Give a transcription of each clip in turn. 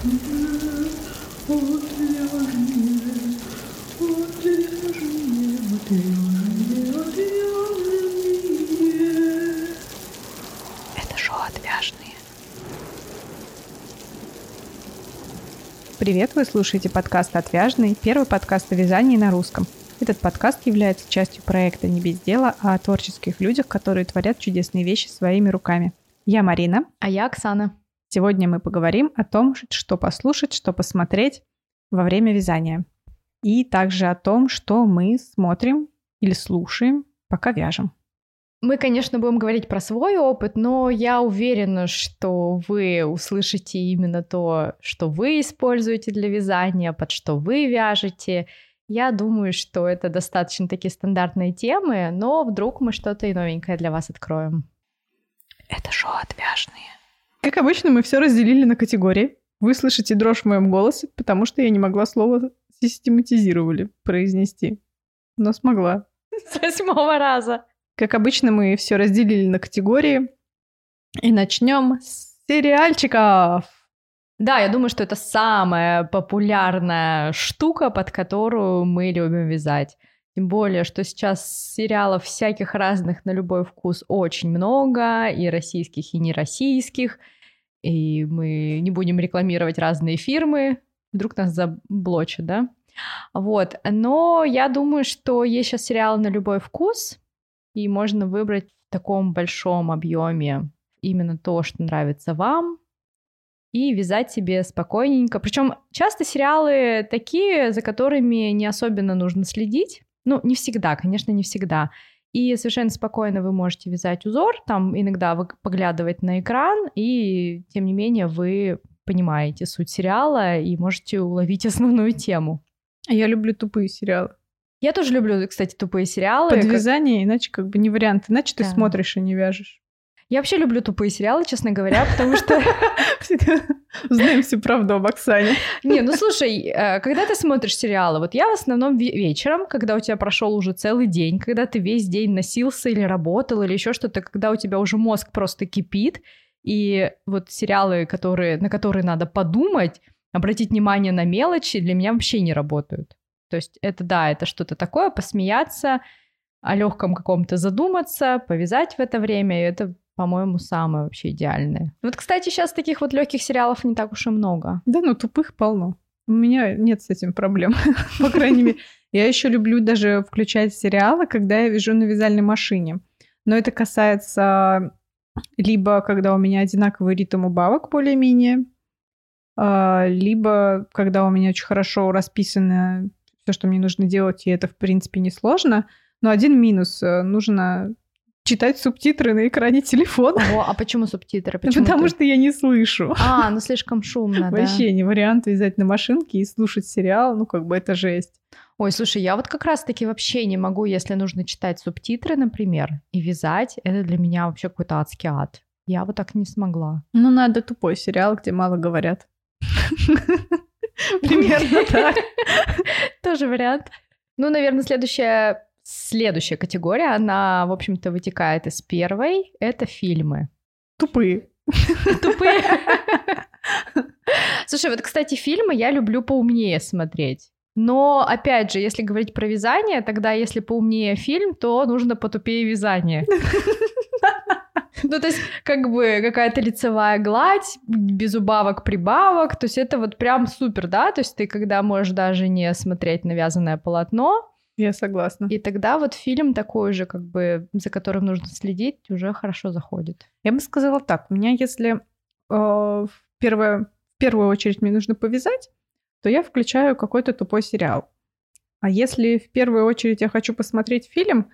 Это шоу «Отвяжные». Привет, вы слушаете подкаст «Отвяжный», первый подкаст о вязании на русском. Этот подкаст является частью проекта «Не без дела», о творческих людях, которые творят чудесные вещи своими руками. Я Марина. А я Оксана. Сегодня мы поговорим о том, что послушать, что посмотреть во время вязания. И также о том, что мы смотрим или слушаем, пока вяжем. Мы, конечно, будем говорить про свой опыт, но я уверена, что вы услышите именно то, что вы используете для вязания, под что вы вяжете. Я думаю, что это достаточно такие стандартные темы, но вдруг мы что-то и новенькое для вас откроем. Это шоу «Отвяжные». Как обычно, мы все разделили на категории. Вы слышите дрожь в моем голосе, потому что я не могла слово систематизировали произнести. Но смогла. С восьмого раза. Как обычно, мы все разделили на категории. И начнем с сериальчиков. Да, я думаю, что это самая популярная штука, под которую мы любим вязать. Тем более, что сейчас сериалов всяких разных на любой вкус очень много, и российских, и нероссийских. И мы не будем рекламировать разные фирмы, вдруг нас заблочат, да? Вот, но я думаю, что есть сейчас сериалы на любой вкус, и можно выбрать в таком большом объеме именно то, что нравится вам, и вязать себе спокойненько. Причем часто сериалы такие, за которыми не особенно нужно следить. Ну, не всегда, конечно, не всегда. И совершенно спокойно вы можете вязать узор, там иногда вы поглядывать на экран, и тем не менее вы понимаете суть сериала и можете уловить основную тему. А я люблю тупые сериалы. Я тоже люблю, кстати, тупые сериалы. Под вязание, как... иначе как бы не вариант. Иначе да. ты смотришь и не вяжешь. Я вообще люблю тупые сериалы, честно говоря, потому что... Узнаем всю правду об Оксане. Не, ну слушай, э, когда ты смотришь сериалы, вот я в основном вечером, когда у тебя прошел уже целый день, когда ты весь день носился или работал, или еще что-то, когда у тебя уже мозг просто кипит, и вот сериалы, которые, на которые надо подумать, обратить внимание на мелочи, для меня вообще не работают. То есть это да, это что-то такое, посмеяться, о легком каком-то задуматься, повязать в это время, и это по-моему, самое вообще идеальное. Вот, кстати, сейчас таких вот легких сериалов не так уж и много. Да, ну тупых полно. У меня нет с этим проблем, по крайней мере. Я еще люблю даже включать сериалы, когда я вяжу на вязальной машине. Но это касается либо когда у меня одинаковый ритм убавок более-менее, а, либо когда у меня очень хорошо расписано все, что мне нужно делать, и это, в принципе, несложно. Но один минус. Э, нужно читать субтитры на экране телефона. О, а почему субтитры? Почему Потому ты? что я не слышу. А, ну слишком шумно, Вообще да. не вариант вязать на машинке и слушать сериал, ну как бы это жесть. Ой, слушай, я вот как раз-таки вообще не могу, если нужно читать субтитры, например, и вязать, это для меня вообще какой-то адский ад. Я вот так не смогла. Ну, надо тупой сериал, где мало говорят. Примерно так. Тоже вариант. Ну, наверное, следующая Следующая категория, она, в общем-то, вытекает из первой. Это фильмы. Тупые. Тупые. Слушай, вот, кстати, фильмы я люблю поумнее смотреть. Но, опять же, если говорить про вязание, тогда если поумнее фильм, то нужно потупее вязание. Ну, то есть, как бы какая-то лицевая гладь, без убавок, прибавок. То есть, это вот прям супер, да? То есть, ты когда можешь даже не смотреть навязанное полотно, я согласна. И тогда вот фильм такой же, как бы, за которым нужно следить, уже хорошо заходит. Я бы сказала так. У меня, если э, в, первое, в первую очередь мне нужно повязать, то я включаю какой-то тупой сериал. А если в первую очередь я хочу посмотреть фильм,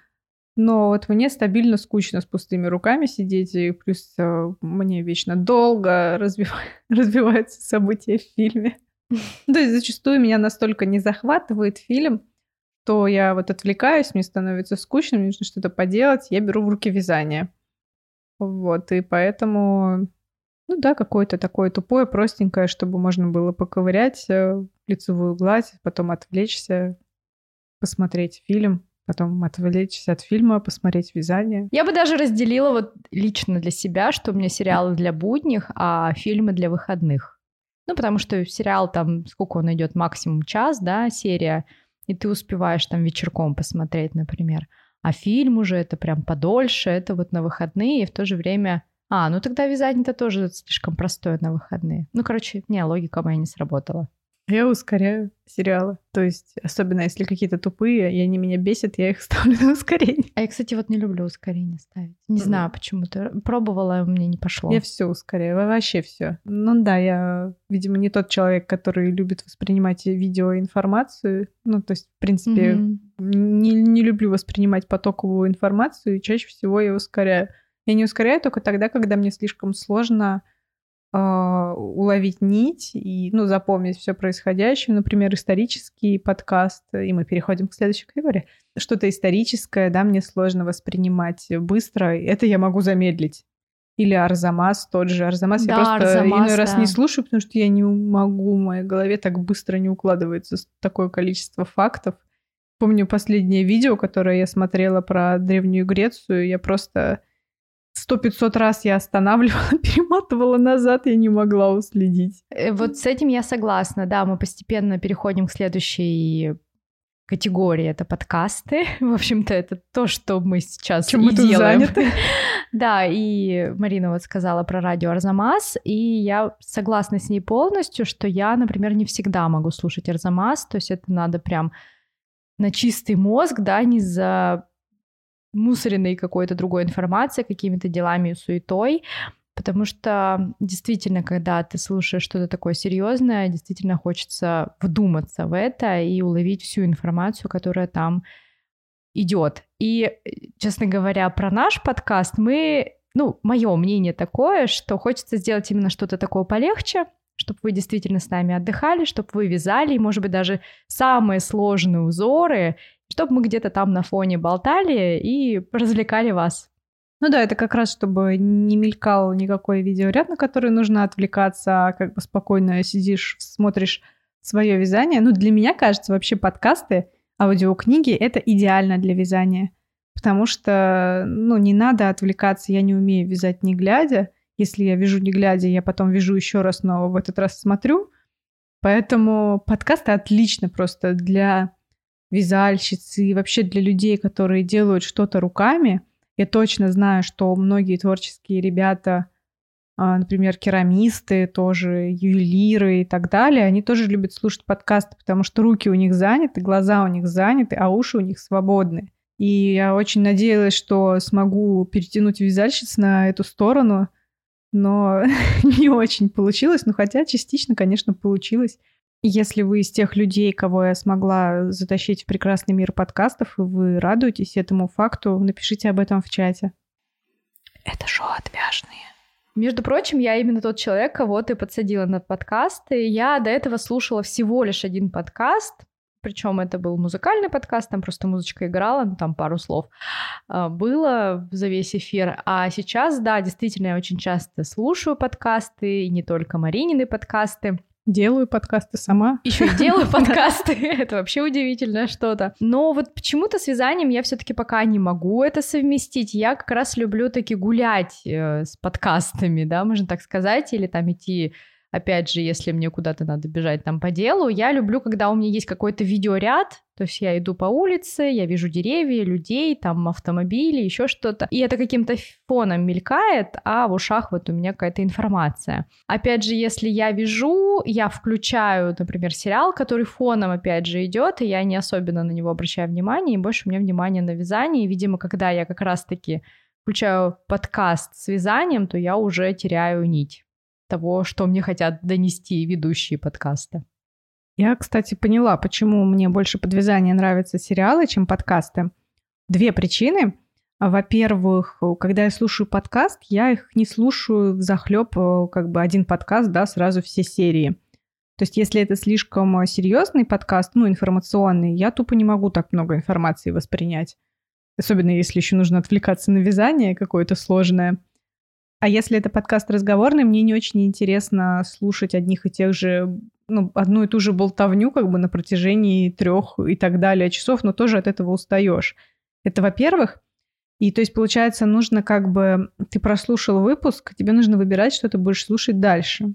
но вот мне стабильно скучно с пустыми руками сидеть, и плюс э, мне вечно долго развив... развиваются события в фильме. То есть зачастую меня настолько не захватывает фильм, то я вот отвлекаюсь, мне становится скучно, мне нужно что-то поделать, я беру в руки вязание. Вот, и поэтому, ну да, какое-то такое тупое, простенькое, чтобы можно было поковырять э, лицевую гладь, потом отвлечься, посмотреть фильм, потом отвлечься от фильма, посмотреть вязание. Я бы даже разделила вот лично для себя, что у меня сериалы для будних, а фильмы для выходных. Ну, потому что сериал там, сколько он идет, максимум час, да, серия, и ты успеваешь там вечерком посмотреть, например. А фильм уже это прям подольше, это вот на выходные, и в то же время... А, ну тогда вязание это тоже слишком простое на выходные. Ну, короче, не, логика моя не сработала. Я ускоряю сериалы. То есть, особенно если какие-то тупые, и они меня бесят, я их ставлю на ускорение. А я, кстати, вот не люблю ускорение ставить. Не знаю почему-то. Пробовала, у меня не пошло. Я все ускоряю, вообще все. Ну да, я, видимо, не тот человек, который любит воспринимать видеоинформацию. Ну, то есть, в принципе, mm-hmm. не, не люблю воспринимать потоковую информацию, и чаще всего я ускоряю. Я не ускоряю только тогда, когда мне слишком сложно уловить нить и ну, запомнить все происходящее. Например, исторический подкаст, и мы переходим к следующей категории. Что-то историческое, да, мне сложно воспринимать быстро, это я могу замедлить. Или Арзамас тот же. Арзамас да, я просто Арзамас, иной да. раз не слушаю, потому что я не могу, в моей голове так быстро не укладывается такое количество фактов. Помню последнее видео, которое я смотрела про Древнюю Грецию, я просто сто пятьсот раз я останавливала, перематывала назад, я не могла уследить. Э, вот с этим я согласна, да, мы постепенно переходим к следующей категории, это подкасты. В общем-то, это то, что мы сейчас Чем и мы делаем. заняты. Да, и Марина вот сказала про радио Арзамас, и я согласна с ней полностью, что я, например, не всегда могу слушать Арзамас, то есть это надо прям на чистый мозг, да, не за мусоренной какой-то другой информацией, какими-то делами и суетой, потому что действительно, когда ты слушаешь что-то такое серьезное, действительно хочется вдуматься в это и уловить всю информацию, которая там идет. И, честно говоря, про наш подкаст мы, ну, мое мнение такое, что хочется сделать именно что-то такое полегче, чтобы вы действительно с нами отдыхали, чтобы вы вязали, и, может быть, даже самые сложные узоры чтобы мы где-то там на фоне болтали и развлекали вас. Ну да, это как раз, чтобы не мелькал никакой видеоряд, на который нужно отвлекаться, а как бы спокойно сидишь, смотришь свое вязание. Ну, для меня кажется, вообще подкасты, аудиокниги — это идеально для вязания. Потому что, ну, не надо отвлекаться, я не умею вязать не глядя. Если я вяжу не глядя, я потом вяжу еще раз, но в этот раз смотрю. Поэтому подкасты отлично просто для вязальщицы и вообще для людей, которые делают что-то руками. Я точно знаю, что многие творческие ребята, а, например, керамисты, тоже ювелиры и так далее, они тоже любят слушать подкасты, потому что руки у них заняты, глаза у них заняты, а уши у них свободны. И я очень надеялась, что смогу перетянуть вязальщиц на эту сторону, но не очень получилось, но хотя частично, конечно, получилось. Если вы из тех людей, кого я смогла затащить в прекрасный мир подкастов, и вы радуетесь этому факту, напишите об этом в чате. Это шоу отвяжные. Между прочим, я именно тот человек, кого ты подсадила на подкасты. Я до этого слушала всего лишь один подкаст, причем это был музыкальный подкаст, там просто музычка играла, ну там пару слов а, было за весь эфир. А сейчас, да, действительно, я очень часто слушаю подкасты, и не только Маринины подкасты. Делаю подкасты сама. Еще и делаю подкасты. Это вообще удивительное что-то. Но вот почему-то с вязанием я все-таки пока не могу это совместить. Я как раз люблю таки гулять э, с подкастами, да, можно так сказать, или там идти опять же, если мне куда-то надо бежать там по делу, я люблю, когда у меня есть какой-то видеоряд, то есть я иду по улице, я вижу деревья, людей, там автомобили, еще что-то, и это каким-то фоном мелькает, а в ушах вот у меня какая-то информация. Опять же, если я вижу, я включаю, например, сериал, который фоном опять же идет, и я не особенно на него обращаю внимание, и больше у меня внимание на вязание, видимо, когда я как раз-таки включаю подкаст с вязанием, то я уже теряю нить того, что мне хотят донести ведущие подкаста. Я, кстати, поняла, почему мне больше подвязания нравятся сериалы, чем подкасты. Две причины. Во-первых, когда я слушаю подкаст, я их не слушаю в захлеб, э, как бы один подкаст, да, сразу все серии. То есть, если это слишком серьезный подкаст, ну, информационный, я тупо не могу так много информации воспринять. Особенно если еще нужно отвлекаться на вязание какое-то сложное. А если это подкаст разговорный, мне не очень интересно слушать одних и тех же, ну, одну и ту же болтовню как бы на протяжении трех и так далее часов, но тоже от этого устаешь. Это во-первых. И то есть, получается, нужно как бы... Ты прослушал выпуск, тебе нужно выбирать, что ты будешь слушать дальше.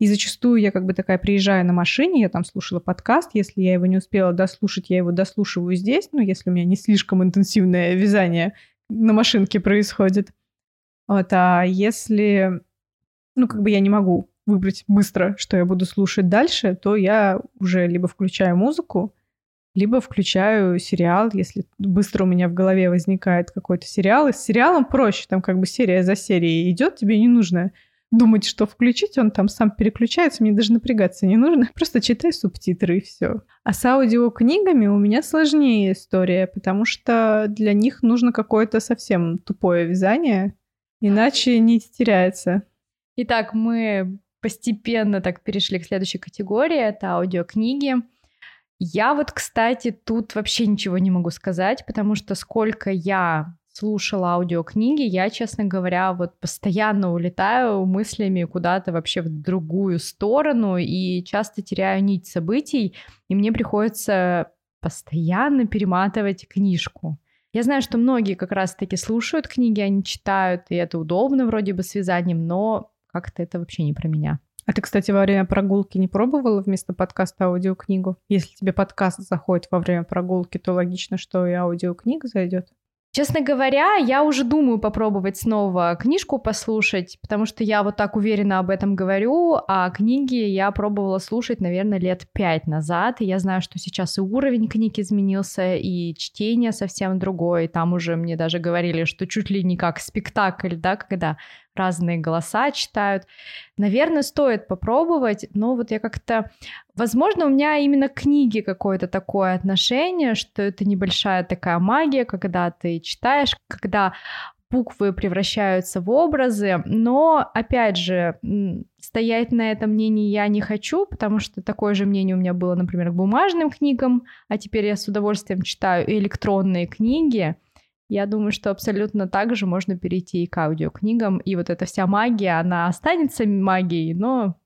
И зачастую я как бы такая приезжаю на машине, я там слушала подкаст, если я его не успела дослушать, я его дослушиваю здесь, ну, если у меня не слишком интенсивное вязание на машинке происходит. Вот, а если, ну, как бы я не могу выбрать быстро, что я буду слушать дальше, то я уже либо включаю музыку, либо включаю сериал, если быстро у меня в голове возникает какой-то сериал. И с сериалом проще, там как бы серия за серией идет, тебе не нужно думать, что включить, он там сам переключается, мне даже напрягаться не нужно. Просто читай субтитры и все. А с аудиокнигами у меня сложнее история, потому что для них нужно какое-то совсем тупое вязание, иначе не теряется. Итак, мы постепенно так перешли к следующей категории, это аудиокниги. Я вот, кстати, тут вообще ничего не могу сказать, потому что сколько я слушала аудиокниги, я, честно говоря, вот постоянно улетаю мыслями куда-то вообще в другую сторону и часто теряю нить событий, и мне приходится постоянно перематывать книжку. Я знаю, что многие как раз-таки слушают книги, они читают, и это удобно вроде бы с но как-то это вообще не про меня. А ты, кстати, во время прогулки не пробовала вместо подкаста аудиокнигу? Если тебе подкаст заходит во время прогулки, то логично, что и аудиокнига зайдет. Честно говоря, я уже думаю попробовать снова книжку послушать, потому что я вот так уверенно об этом говорю, а книги я пробовала слушать, наверное, лет пять назад, и я знаю, что сейчас и уровень книг изменился, и чтение совсем другое, и там уже мне даже говорили, что чуть ли не как спектакль, да, когда разные голоса читают. Наверное, стоит попробовать, но вот я как-то... Возможно, у меня именно к книге какое-то такое отношение, что это небольшая такая магия, когда ты читаешь, когда буквы превращаются в образы, но, опять же, стоять на этом мнении я не хочу, потому что такое же мнение у меня было, например, к бумажным книгам, а теперь я с удовольствием читаю электронные книги, я думаю, что абсолютно так же можно перейти и к аудиокнигам, и вот эта вся магия, она останется магией, но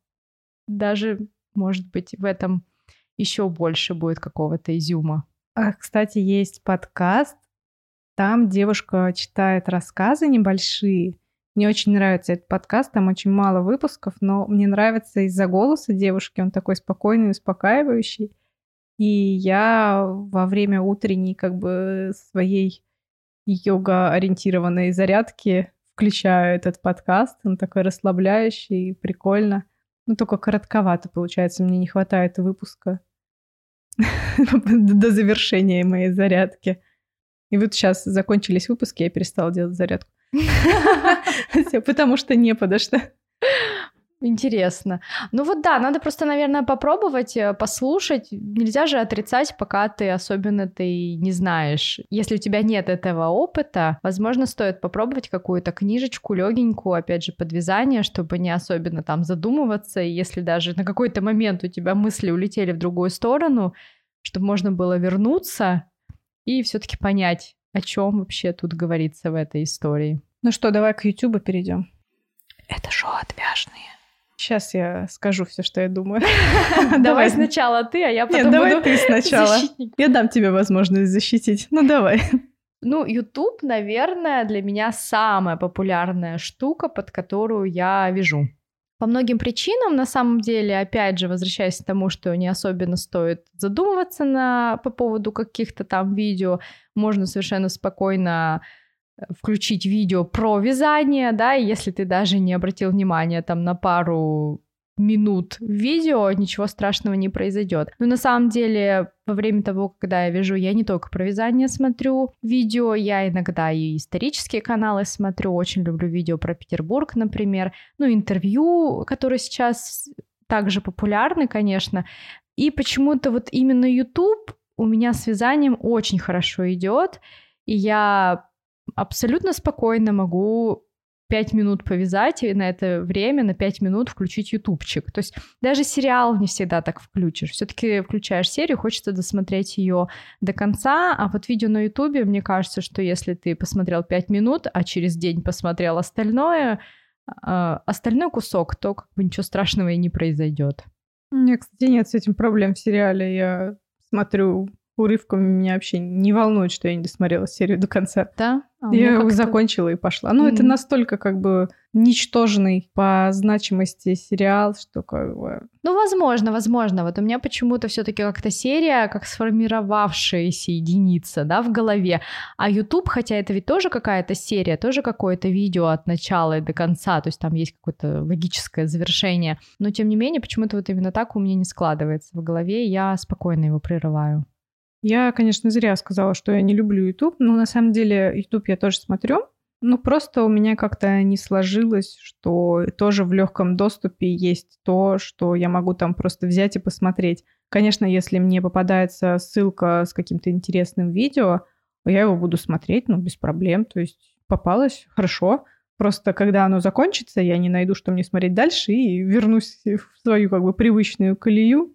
даже, может быть, в этом еще больше будет какого-то изюма. А, кстати, есть подкаст, там девушка читает рассказы небольшие. Мне очень нравится этот подкаст, там очень мало выпусков, но мне нравится из-за голоса девушки, он такой спокойный, успокаивающий. И я во время утренней как бы своей йога-ориентированные зарядки включаю этот подкаст. Он такой расслабляющий, прикольно. Ну, только коротковато получается. Мне не хватает выпуска до завершения моей зарядки. И вот сейчас закончились выпуски, я перестала делать зарядку. Потому что не подо что. Интересно. Ну вот да, надо просто, наверное, попробовать, э, послушать. Нельзя же отрицать, пока ты особенно ты не знаешь. Если у тебя нет этого опыта, возможно, стоит попробовать какую-то книжечку легенькую, опять же, подвязание, чтобы не особенно там задумываться. И если даже на какой-то момент у тебя мысли улетели в другую сторону, чтобы можно было вернуться и все-таки понять, о чем вообще тут говорится в этой истории. Ну что, давай к YouTube перейдем. Это шоу отвяжные. Сейчас я скажу все, что я думаю. Давай сначала ты, а я потом Нет, давай ты сначала. Я дам тебе возможность защитить. Ну, давай. Ну, YouTube, наверное, для меня самая популярная штука, под которую я вяжу. По многим причинам, на самом деле, опять же, возвращаясь к тому, что не особенно стоит задумываться на, по поводу каких-то там видео, можно совершенно спокойно включить видео про вязание, да, и если ты даже не обратил внимания там на пару минут видео, ничего страшного не произойдет. Но на самом деле, во время того, когда я вяжу, я не только про вязание смотрю видео, я иногда и исторические каналы смотрю, очень люблю видео про Петербург, например, ну, интервью, которые сейчас также популярны, конечно, и почему-то вот именно YouTube у меня с вязанием очень хорошо идет, и я абсолютно спокойно могу пять минут повязать и на это время, на пять минут включить ютубчик. То есть даже сериал не всегда так включишь. Все-таки включаешь серию, хочется досмотреть ее до конца, а вот видео на ютубе, мне кажется, что если ты посмотрел пять минут, а через день посмотрел остальное, э, остальной кусок, то как бы ничего страшного и не произойдет. У меня, кстати, нет с этим проблем в сериале. Я смотрю урывками, меня вообще не волнует, что я не досмотрела серию до конца. Да? А я его закончила и пошла. Ну, mm-hmm. это настолько как бы ничтожный по значимости сериал, что как бы... Ну, возможно, возможно. Вот у меня почему-то все таки как-то серия, как сформировавшаяся единица, да, в голове. А YouTube, хотя это ведь тоже какая-то серия, тоже какое-то видео от начала и до конца, то есть там есть какое-то логическое завершение. Но, тем не менее, почему-то вот именно так у меня не складывается в голове, и я спокойно его прерываю. Я, конечно, зря сказала, что я не люблю YouTube, но на самом деле YouTube я тоже смотрю. Ну, просто у меня как-то не сложилось, что тоже в легком доступе есть то, что я могу там просто взять и посмотреть. Конечно, если мне попадается ссылка с каким-то интересным видео, я его буду смотреть, ну, без проблем. То есть попалось, хорошо. Просто когда оно закончится, я не найду, что мне смотреть дальше, и вернусь в свою как бы привычную колею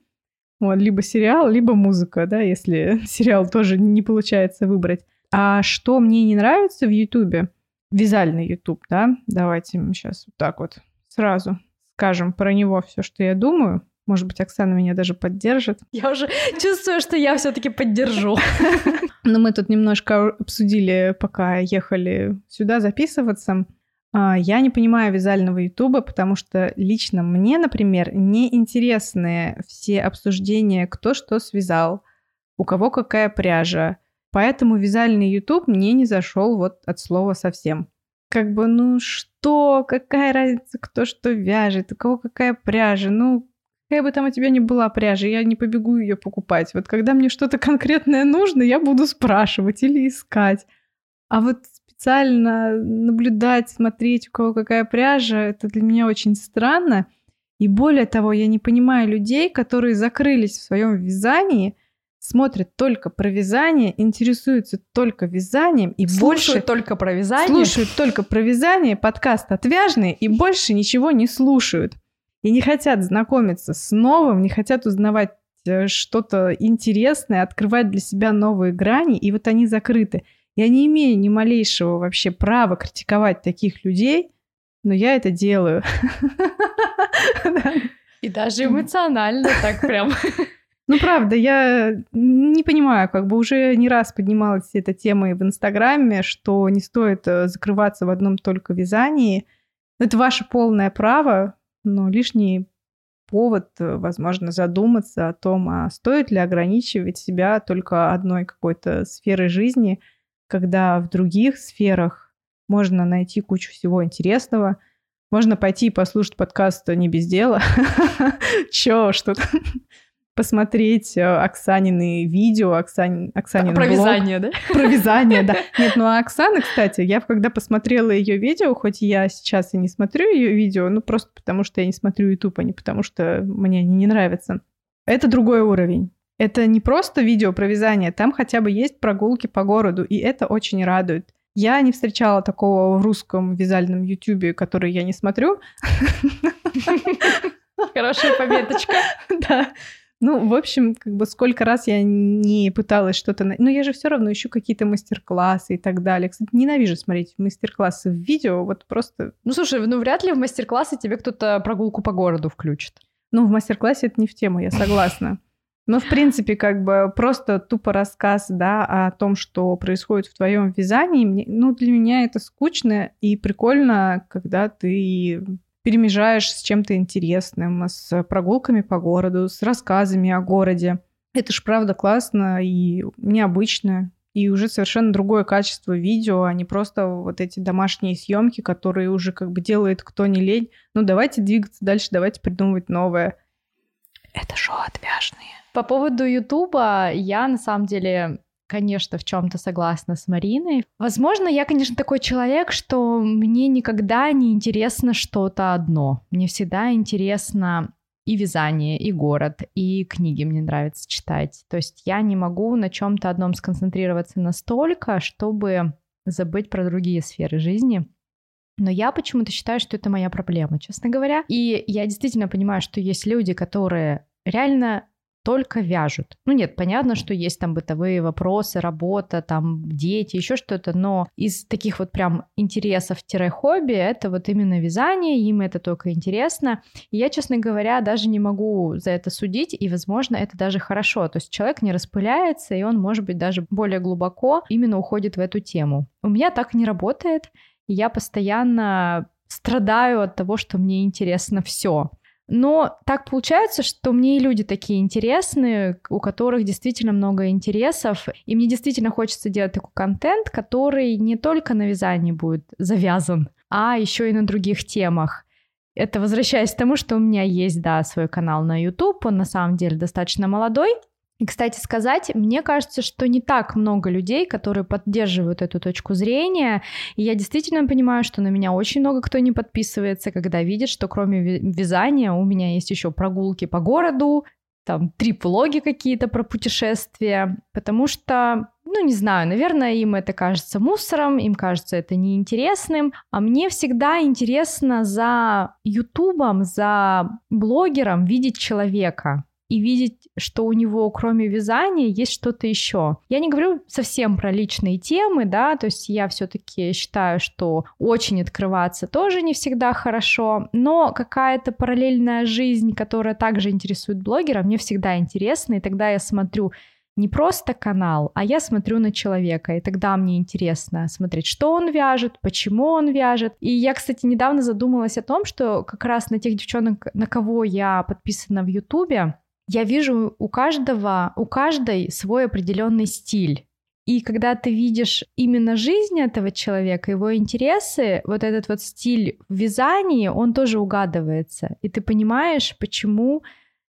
вот, либо сериал, либо музыка, да, если сериал тоже не получается выбрать. А что мне не нравится в Ютубе? Вязальный Ютуб, да? Давайте сейчас вот так вот сразу скажем про него все, что я думаю. Может быть, Оксана меня даже поддержит. Я уже чувствую, что я все-таки поддержу. Но мы тут немножко обсудили, пока ехали сюда записываться. А, я не понимаю вязального ютуба, потому что лично мне, например, не интересны все обсуждения, кто что связал, у кого какая пряжа. Поэтому вязальный ютуб мне не зашел вот от слова совсем. Как бы, ну что, какая разница, кто что вяжет, у кого какая пряжа, ну какая бы там у тебя ни была пряжа, я не побегу ее покупать. Вот когда мне что-то конкретное нужно, я буду спрашивать или искать. А вот специально наблюдать, смотреть, у кого какая пряжа, это для меня очень странно. И более того, я не понимаю людей, которые закрылись в своем вязании, смотрят только про вязание, интересуются только вязанием и слушают больше только про вязание, слушают только про вязание, подкаст отвяжный и больше ничего не слушают и не хотят знакомиться с новым, не хотят узнавать э, что-то интересное, открывать для себя новые грани, и вот они закрыты. Я не имею ни малейшего вообще права критиковать таких людей, но я это делаю. И даже эмоционально так прям. Ну, правда, я не понимаю, как бы уже не раз поднималась эта тема и в Инстаграме, что не стоит э, закрываться в одном только вязании. Это ваше полное право, но лишний повод, э, возможно, задуматься о том, а стоит ли ограничивать себя только одной какой-то сферой жизни – когда в других сферах можно найти кучу всего интересного. Можно пойти и послушать подкаст «Не без дела». Чё, что-то посмотреть э, Оксанины видео, Оксан... Оксанин Про вязание, да? Про вязание, да. Нет, ну а Оксана, кстати, я когда посмотрела ее видео, хоть я сейчас и не смотрю ее видео, ну просто потому что я не смотрю YouTube, а не потому что мне они не нравятся. Это другой уровень. Это не просто видео про вязание, там хотя бы есть прогулки по городу, и это очень радует. Я не встречала такого в русском вязальном ютубе, который я не смотрю. Хорошая пометочка. Да. Ну, в общем, как бы сколько раз я не пыталась что-то... Но я же все равно ищу какие-то мастер-классы и так далее. Кстати, ненавижу смотреть мастер-классы в видео, вот просто... Ну, слушай, ну вряд ли в мастер-классе тебе кто-то прогулку по городу включит. Ну, в мастер-классе это не в тему, я согласна. Ну, в принципе, как бы просто тупо рассказ, да, о том, что происходит в твоем вязании, мне, ну, для меня это скучно и прикольно, когда ты перемежаешь с чем-то интересным, с прогулками по городу, с рассказами о городе. Это ж правда классно и необычно. И уже совершенно другое качество видео, а не просто вот эти домашние съемки, которые уже как бы делает кто не лень. Ну, давайте двигаться дальше, давайте придумывать новое. Это шоу отвяжные. По поводу Ютуба я на самом деле конечно, в чем-то согласна с Мариной. Возможно, я, конечно, такой человек, что мне никогда не интересно что-то одно. Мне всегда интересно и вязание, и город, и книги мне нравится читать. То есть я не могу на чем-то одном сконцентрироваться настолько, чтобы забыть про другие сферы жизни. Но я почему-то считаю, что это моя проблема, честно говоря. И я действительно понимаю, что есть люди, которые реально только вяжут. Ну нет, понятно, что есть там бытовые вопросы, работа, там дети, еще что-то, но из таких вот прям интересов-хобби это вот именно вязание, им это только интересно. И я, честно говоря, даже не могу за это судить, и, возможно, это даже хорошо. То есть человек не распыляется, и он, может быть, даже более глубоко именно уходит в эту тему. У меня так не работает, и я постоянно страдаю от того, что мне интересно все. Но так получается, что мне и люди такие интересные, у которых действительно много интересов, и мне действительно хочется делать такой контент, который не только на вязании будет завязан, а еще и на других темах. Это возвращаясь к тому, что у меня есть, да, свой канал на YouTube, он на самом деле достаточно молодой, и, кстати сказать, мне кажется, что не так много людей, которые поддерживают эту точку зрения. И я действительно понимаю, что на меня очень много кто не подписывается, когда видит, что кроме вязания у меня есть еще прогулки по городу, там трип-влоги какие-то про путешествия, потому что, ну, не знаю, наверное, им это кажется мусором, им кажется это неинтересным, а мне всегда интересно за ютубом, за блогером видеть человека, и видеть, что у него кроме вязания есть что-то еще. Я не говорю совсем про личные темы, да, то есть я все-таки считаю, что очень открываться тоже не всегда хорошо, но какая-то параллельная жизнь, которая также интересует блогера, мне всегда интересна, и тогда я смотрю не просто канал, а я смотрю на человека, и тогда мне интересно смотреть, что он вяжет, почему он вяжет. И я, кстати, недавно задумалась о том, что как раз на тех девчонок, на кого я подписана в Ютубе, я вижу у каждого, у каждой свой определенный стиль. И когда ты видишь именно жизнь этого человека, его интересы, вот этот вот стиль в вязании, он тоже угадывается. И ты понимаешь, почему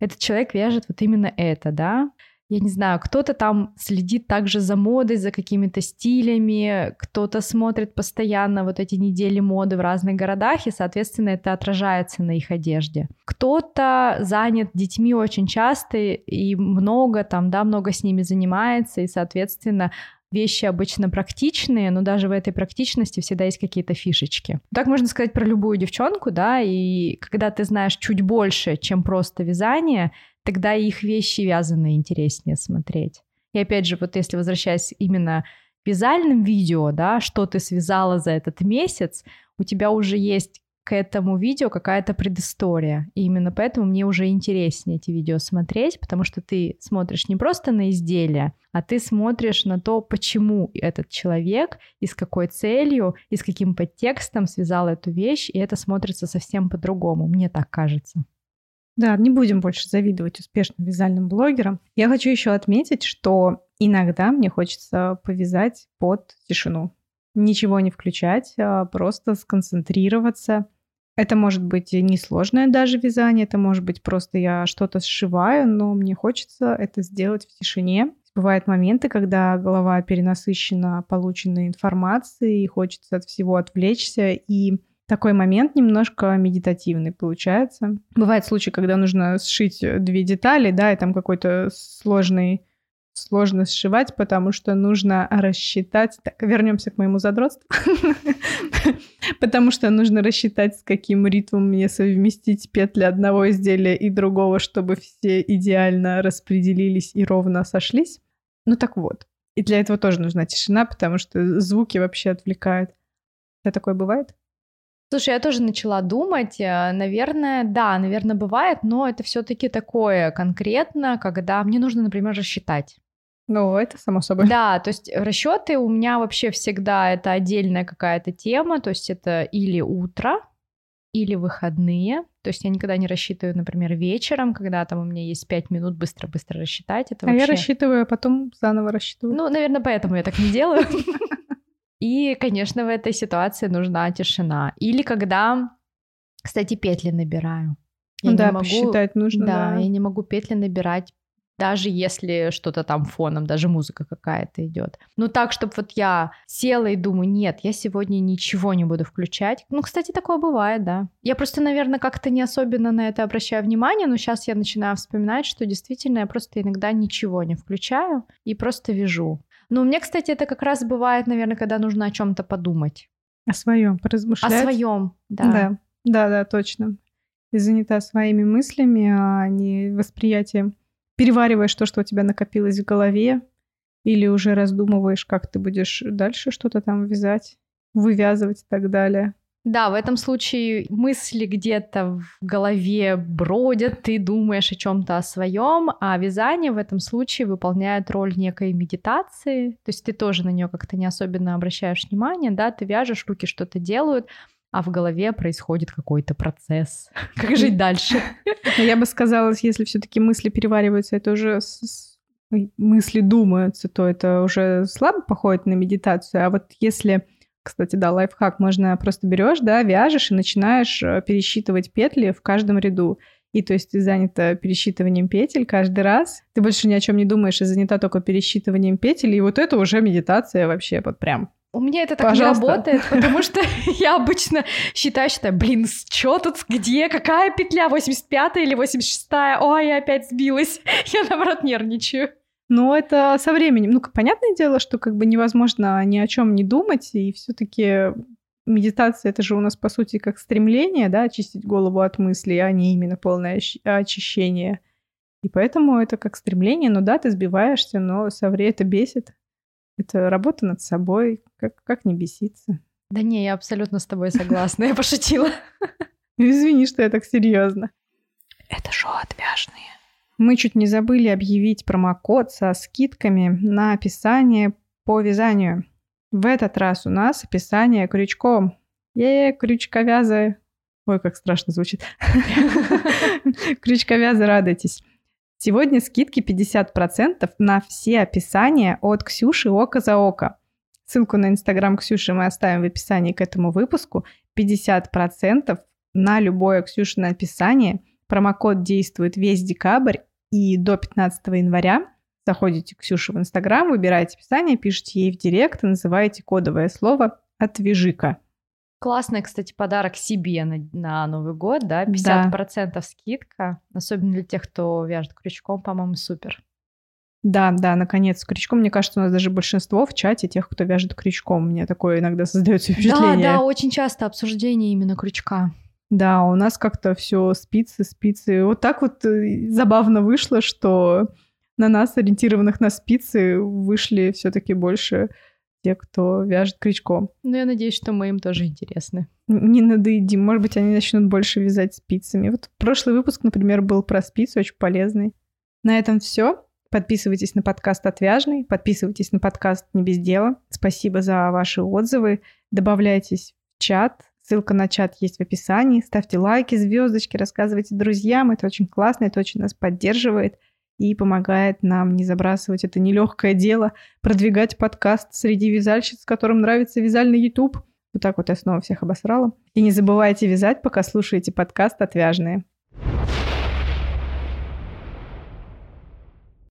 этот человек вяжет вот именно это, да? Я не знаю, кто-то там следит также за модой, за какими-то стилями, кто-то смотрит постоянно вот эти недели моды в разных городах, и, соответственно, это отражается на их одежде. Кто-то занят детьми очень часто и много там, да, много с ними занимается, и, соответственно, вещи обычно практичные, но даже в этой практичности всегда есть какие-то фишечки. Так можно сказать про любую девчонку, да, и когда ты знаешь чуть больше, чем просто вязание, тогда их вещи вязаные интереснее смотреть. И опять же, вот если возвращаясь именно к вязальным видео, да, что ты связала за этот месяц, у тебя уже есть к этому видео какая-то предыстория. И именно поэтому мне уже интереснее эти видео смотреть, потому что ты смотришь не просто на изделие, а ты смотришь на то, почему этот человек и с какой целью и с каким подтекстом связал эту вещь, и это смотрится совсем по-другому, мне так кажется. Да, не будем больше завидовать успешным вязальным блогерам. Я хочу еще отметить, что иногда мне хочется повязать под тишину. Ничего не включать, а просто сконцентрироваться. Это может быть несложное даже вязание, это может быть просто я что-то сшиваю, но мне хочется это сделать в тишине. Бывают моменты, когда голова перенасыщена полученной информацией, и хочется от всего отвлечься и такой момент немножко медитативный получается. Бывает случай, когда нужно сшить две детали, да, и там какой-то сложный сложно сшивать, потому что нужно рассчитать... Так, вернемся к моему задротству. Потому что нужно рассчитать, с каким ритмом мне совместить петли одного изделия и другого, чтобы все идеально распределились и ровно сошлись. Ну так вот. И для этого тоже нужна тишина, потому что звуки вообще отвлекают. Это такое бывает? Слушай, я тоже начала думать, э, наверное, да, наверное, бывает, но это все-таки такое конкретно, когда мне нужно, например, рассчитать. Ну, это само собой. Да, то есть расчеты у меня вообще всегда это отдельная какая-то тема, то есть это или утро, или выходные. То есть я никогда не рассчитываю, например, вечером, когда там у меня есть пять минут быстро-быстро рассчитать. Это а вообще... я рассчитываю, а потом заново рассчитываю. Ну, наверное, поэтому я так не делаю. И, конечно, в этой ситуации нужна тишина. Или когда, кстати, петли набираю. Я да, не могу, посчитать нужно. Да, да, я не могу петли набирать, даже если что-то там фоном, даже музыка какая-то идет. Ну так, чтобы вот я села и думаю, нет, я сегодня ничего не буду включать. Ну, кстати, такое бывает, да. Я просто, наверное, как-то не особенно на это обращаю внимание, но сейчас я начинаю вспоминать, что действительно я просто иногда ничего не включаю и просто вяжу. Но у меня, кстати, это как раз бывает, наверное, когда нужно о чем-то подумать. О своем, поразмышлять. О своем, да. Да, да, да, точно. Ты занята своими мыслями, а не восприятием перевариваешь то, что у тебя накопилось в голове, или уже раздумываешь, как ты будешь дальше что-то там вязать, вывязывать и так далее. Да, в этом случае мысли где-то в голове бродят, ты думаешь о чем-то о своем, а вязание в этом случае выполняет роль некой медитации, то есть ты тоже на нее как-то не особенно обращаешь внимание, да, ты вяжешь, руки что-то делают, а в голове происходит какой-то процесс. Как жить дальше? Я бы сказала, если все-таки мысли перевариваются, это уже мысли думаются, то это уже слабо походит на медитацию. А вот если кстати, да, лайфхак. Можно просто берешь, да, вяжешь и начинаешь э, пересчитывать петли в каждом ряду. И то есть ты занята пересчитыванием петель каждый раз. Ты больше ни о чем не думаешь и занята только пересчитыванием петель. И вот это уже медитация вообще вот прям. У меня это так Пожалуйста. не работает, потому что я обычно считаю, что, блин, что тут, где, какая петля, 85 или 86 ой, я опять сбилась. Я, наоборот, нервничаю. Но это со временем. Ну, понятное дело, что как бы невозможно ни о чем не думать, и все-таки медитация это же у нас по сути как стремление, да, очистить голову от мыслей, а не именно полное очищение. И поэтому это как стремление, ну да, ты сбиваешься, но со временем это бесит. Это работа над собой, как, как не беситься. Да не, я абсолютно с тобой согласна, я пошутила. Извини, что я так серьезно. Это шоу отвяжные. Мы чуть не забыли объявить промокод со скидками на описание по вязанию. В этот раз у нас описание крючком. Е, крючковязы. Ой, как страшно звучит. Крючковязы, радуйтесь. Сегодня скидки 50% на все описания от Ксюши Око за Око. Ссылку на инстаграм Ксюши мы оставим в описании к этому выпуску. 50% на любое Ксюшино описание. Промокод действует весь декабрь и до 15 января заходите к Ксюше в Инстаграм, выбираете описание, пишите ей в директ и называете кодовое слово «Отвяжика». Классный, кстати, подарок себе на, на Новый год, да, 50% да. скидка, особенно для тех, кто вяжет крючком, по-моему, супер. Да, да, наконец, крючком. Мне кажется, у нас даже большинство в чате тех, кто вяжет крючком. Мне такое иногда создается впечатление. Да, да, очень часто обсуждение именно крючка. Да, у нас как-то все спицы, спицы. Вот так вот э, забавно вышло, что на нас, ориентированных на спицы, вышли все-таки больше те, кто вяжет крючком. Ну, я надеюсь, что мы им тоже интересны. Не надоедим. Может быть, они начнут больше вязать спицами. Вот прошлый выпуск, например, был про спицы, очень полезный. На этом все. Подписывайтесь на подкаст «Отвяжный», подписывайтесь на подкаст «Не без дела». Спасибо за ваши отзывы. Добавляйтесь в чат, Ссылка на чат есть в описании. Ставьте лайки, звездочки, рассказывайте друзьям. Это очень классно, это очень нас поддерживает и помогает нам не забрасывать это нелегкое дело, продвигать подкаст среди вязальщиц, которым нравится вязальный YouTube. Вот так вот я снова всех обосрала. И не забывайте вязать, пока слушаете подкаст «Отвяжные».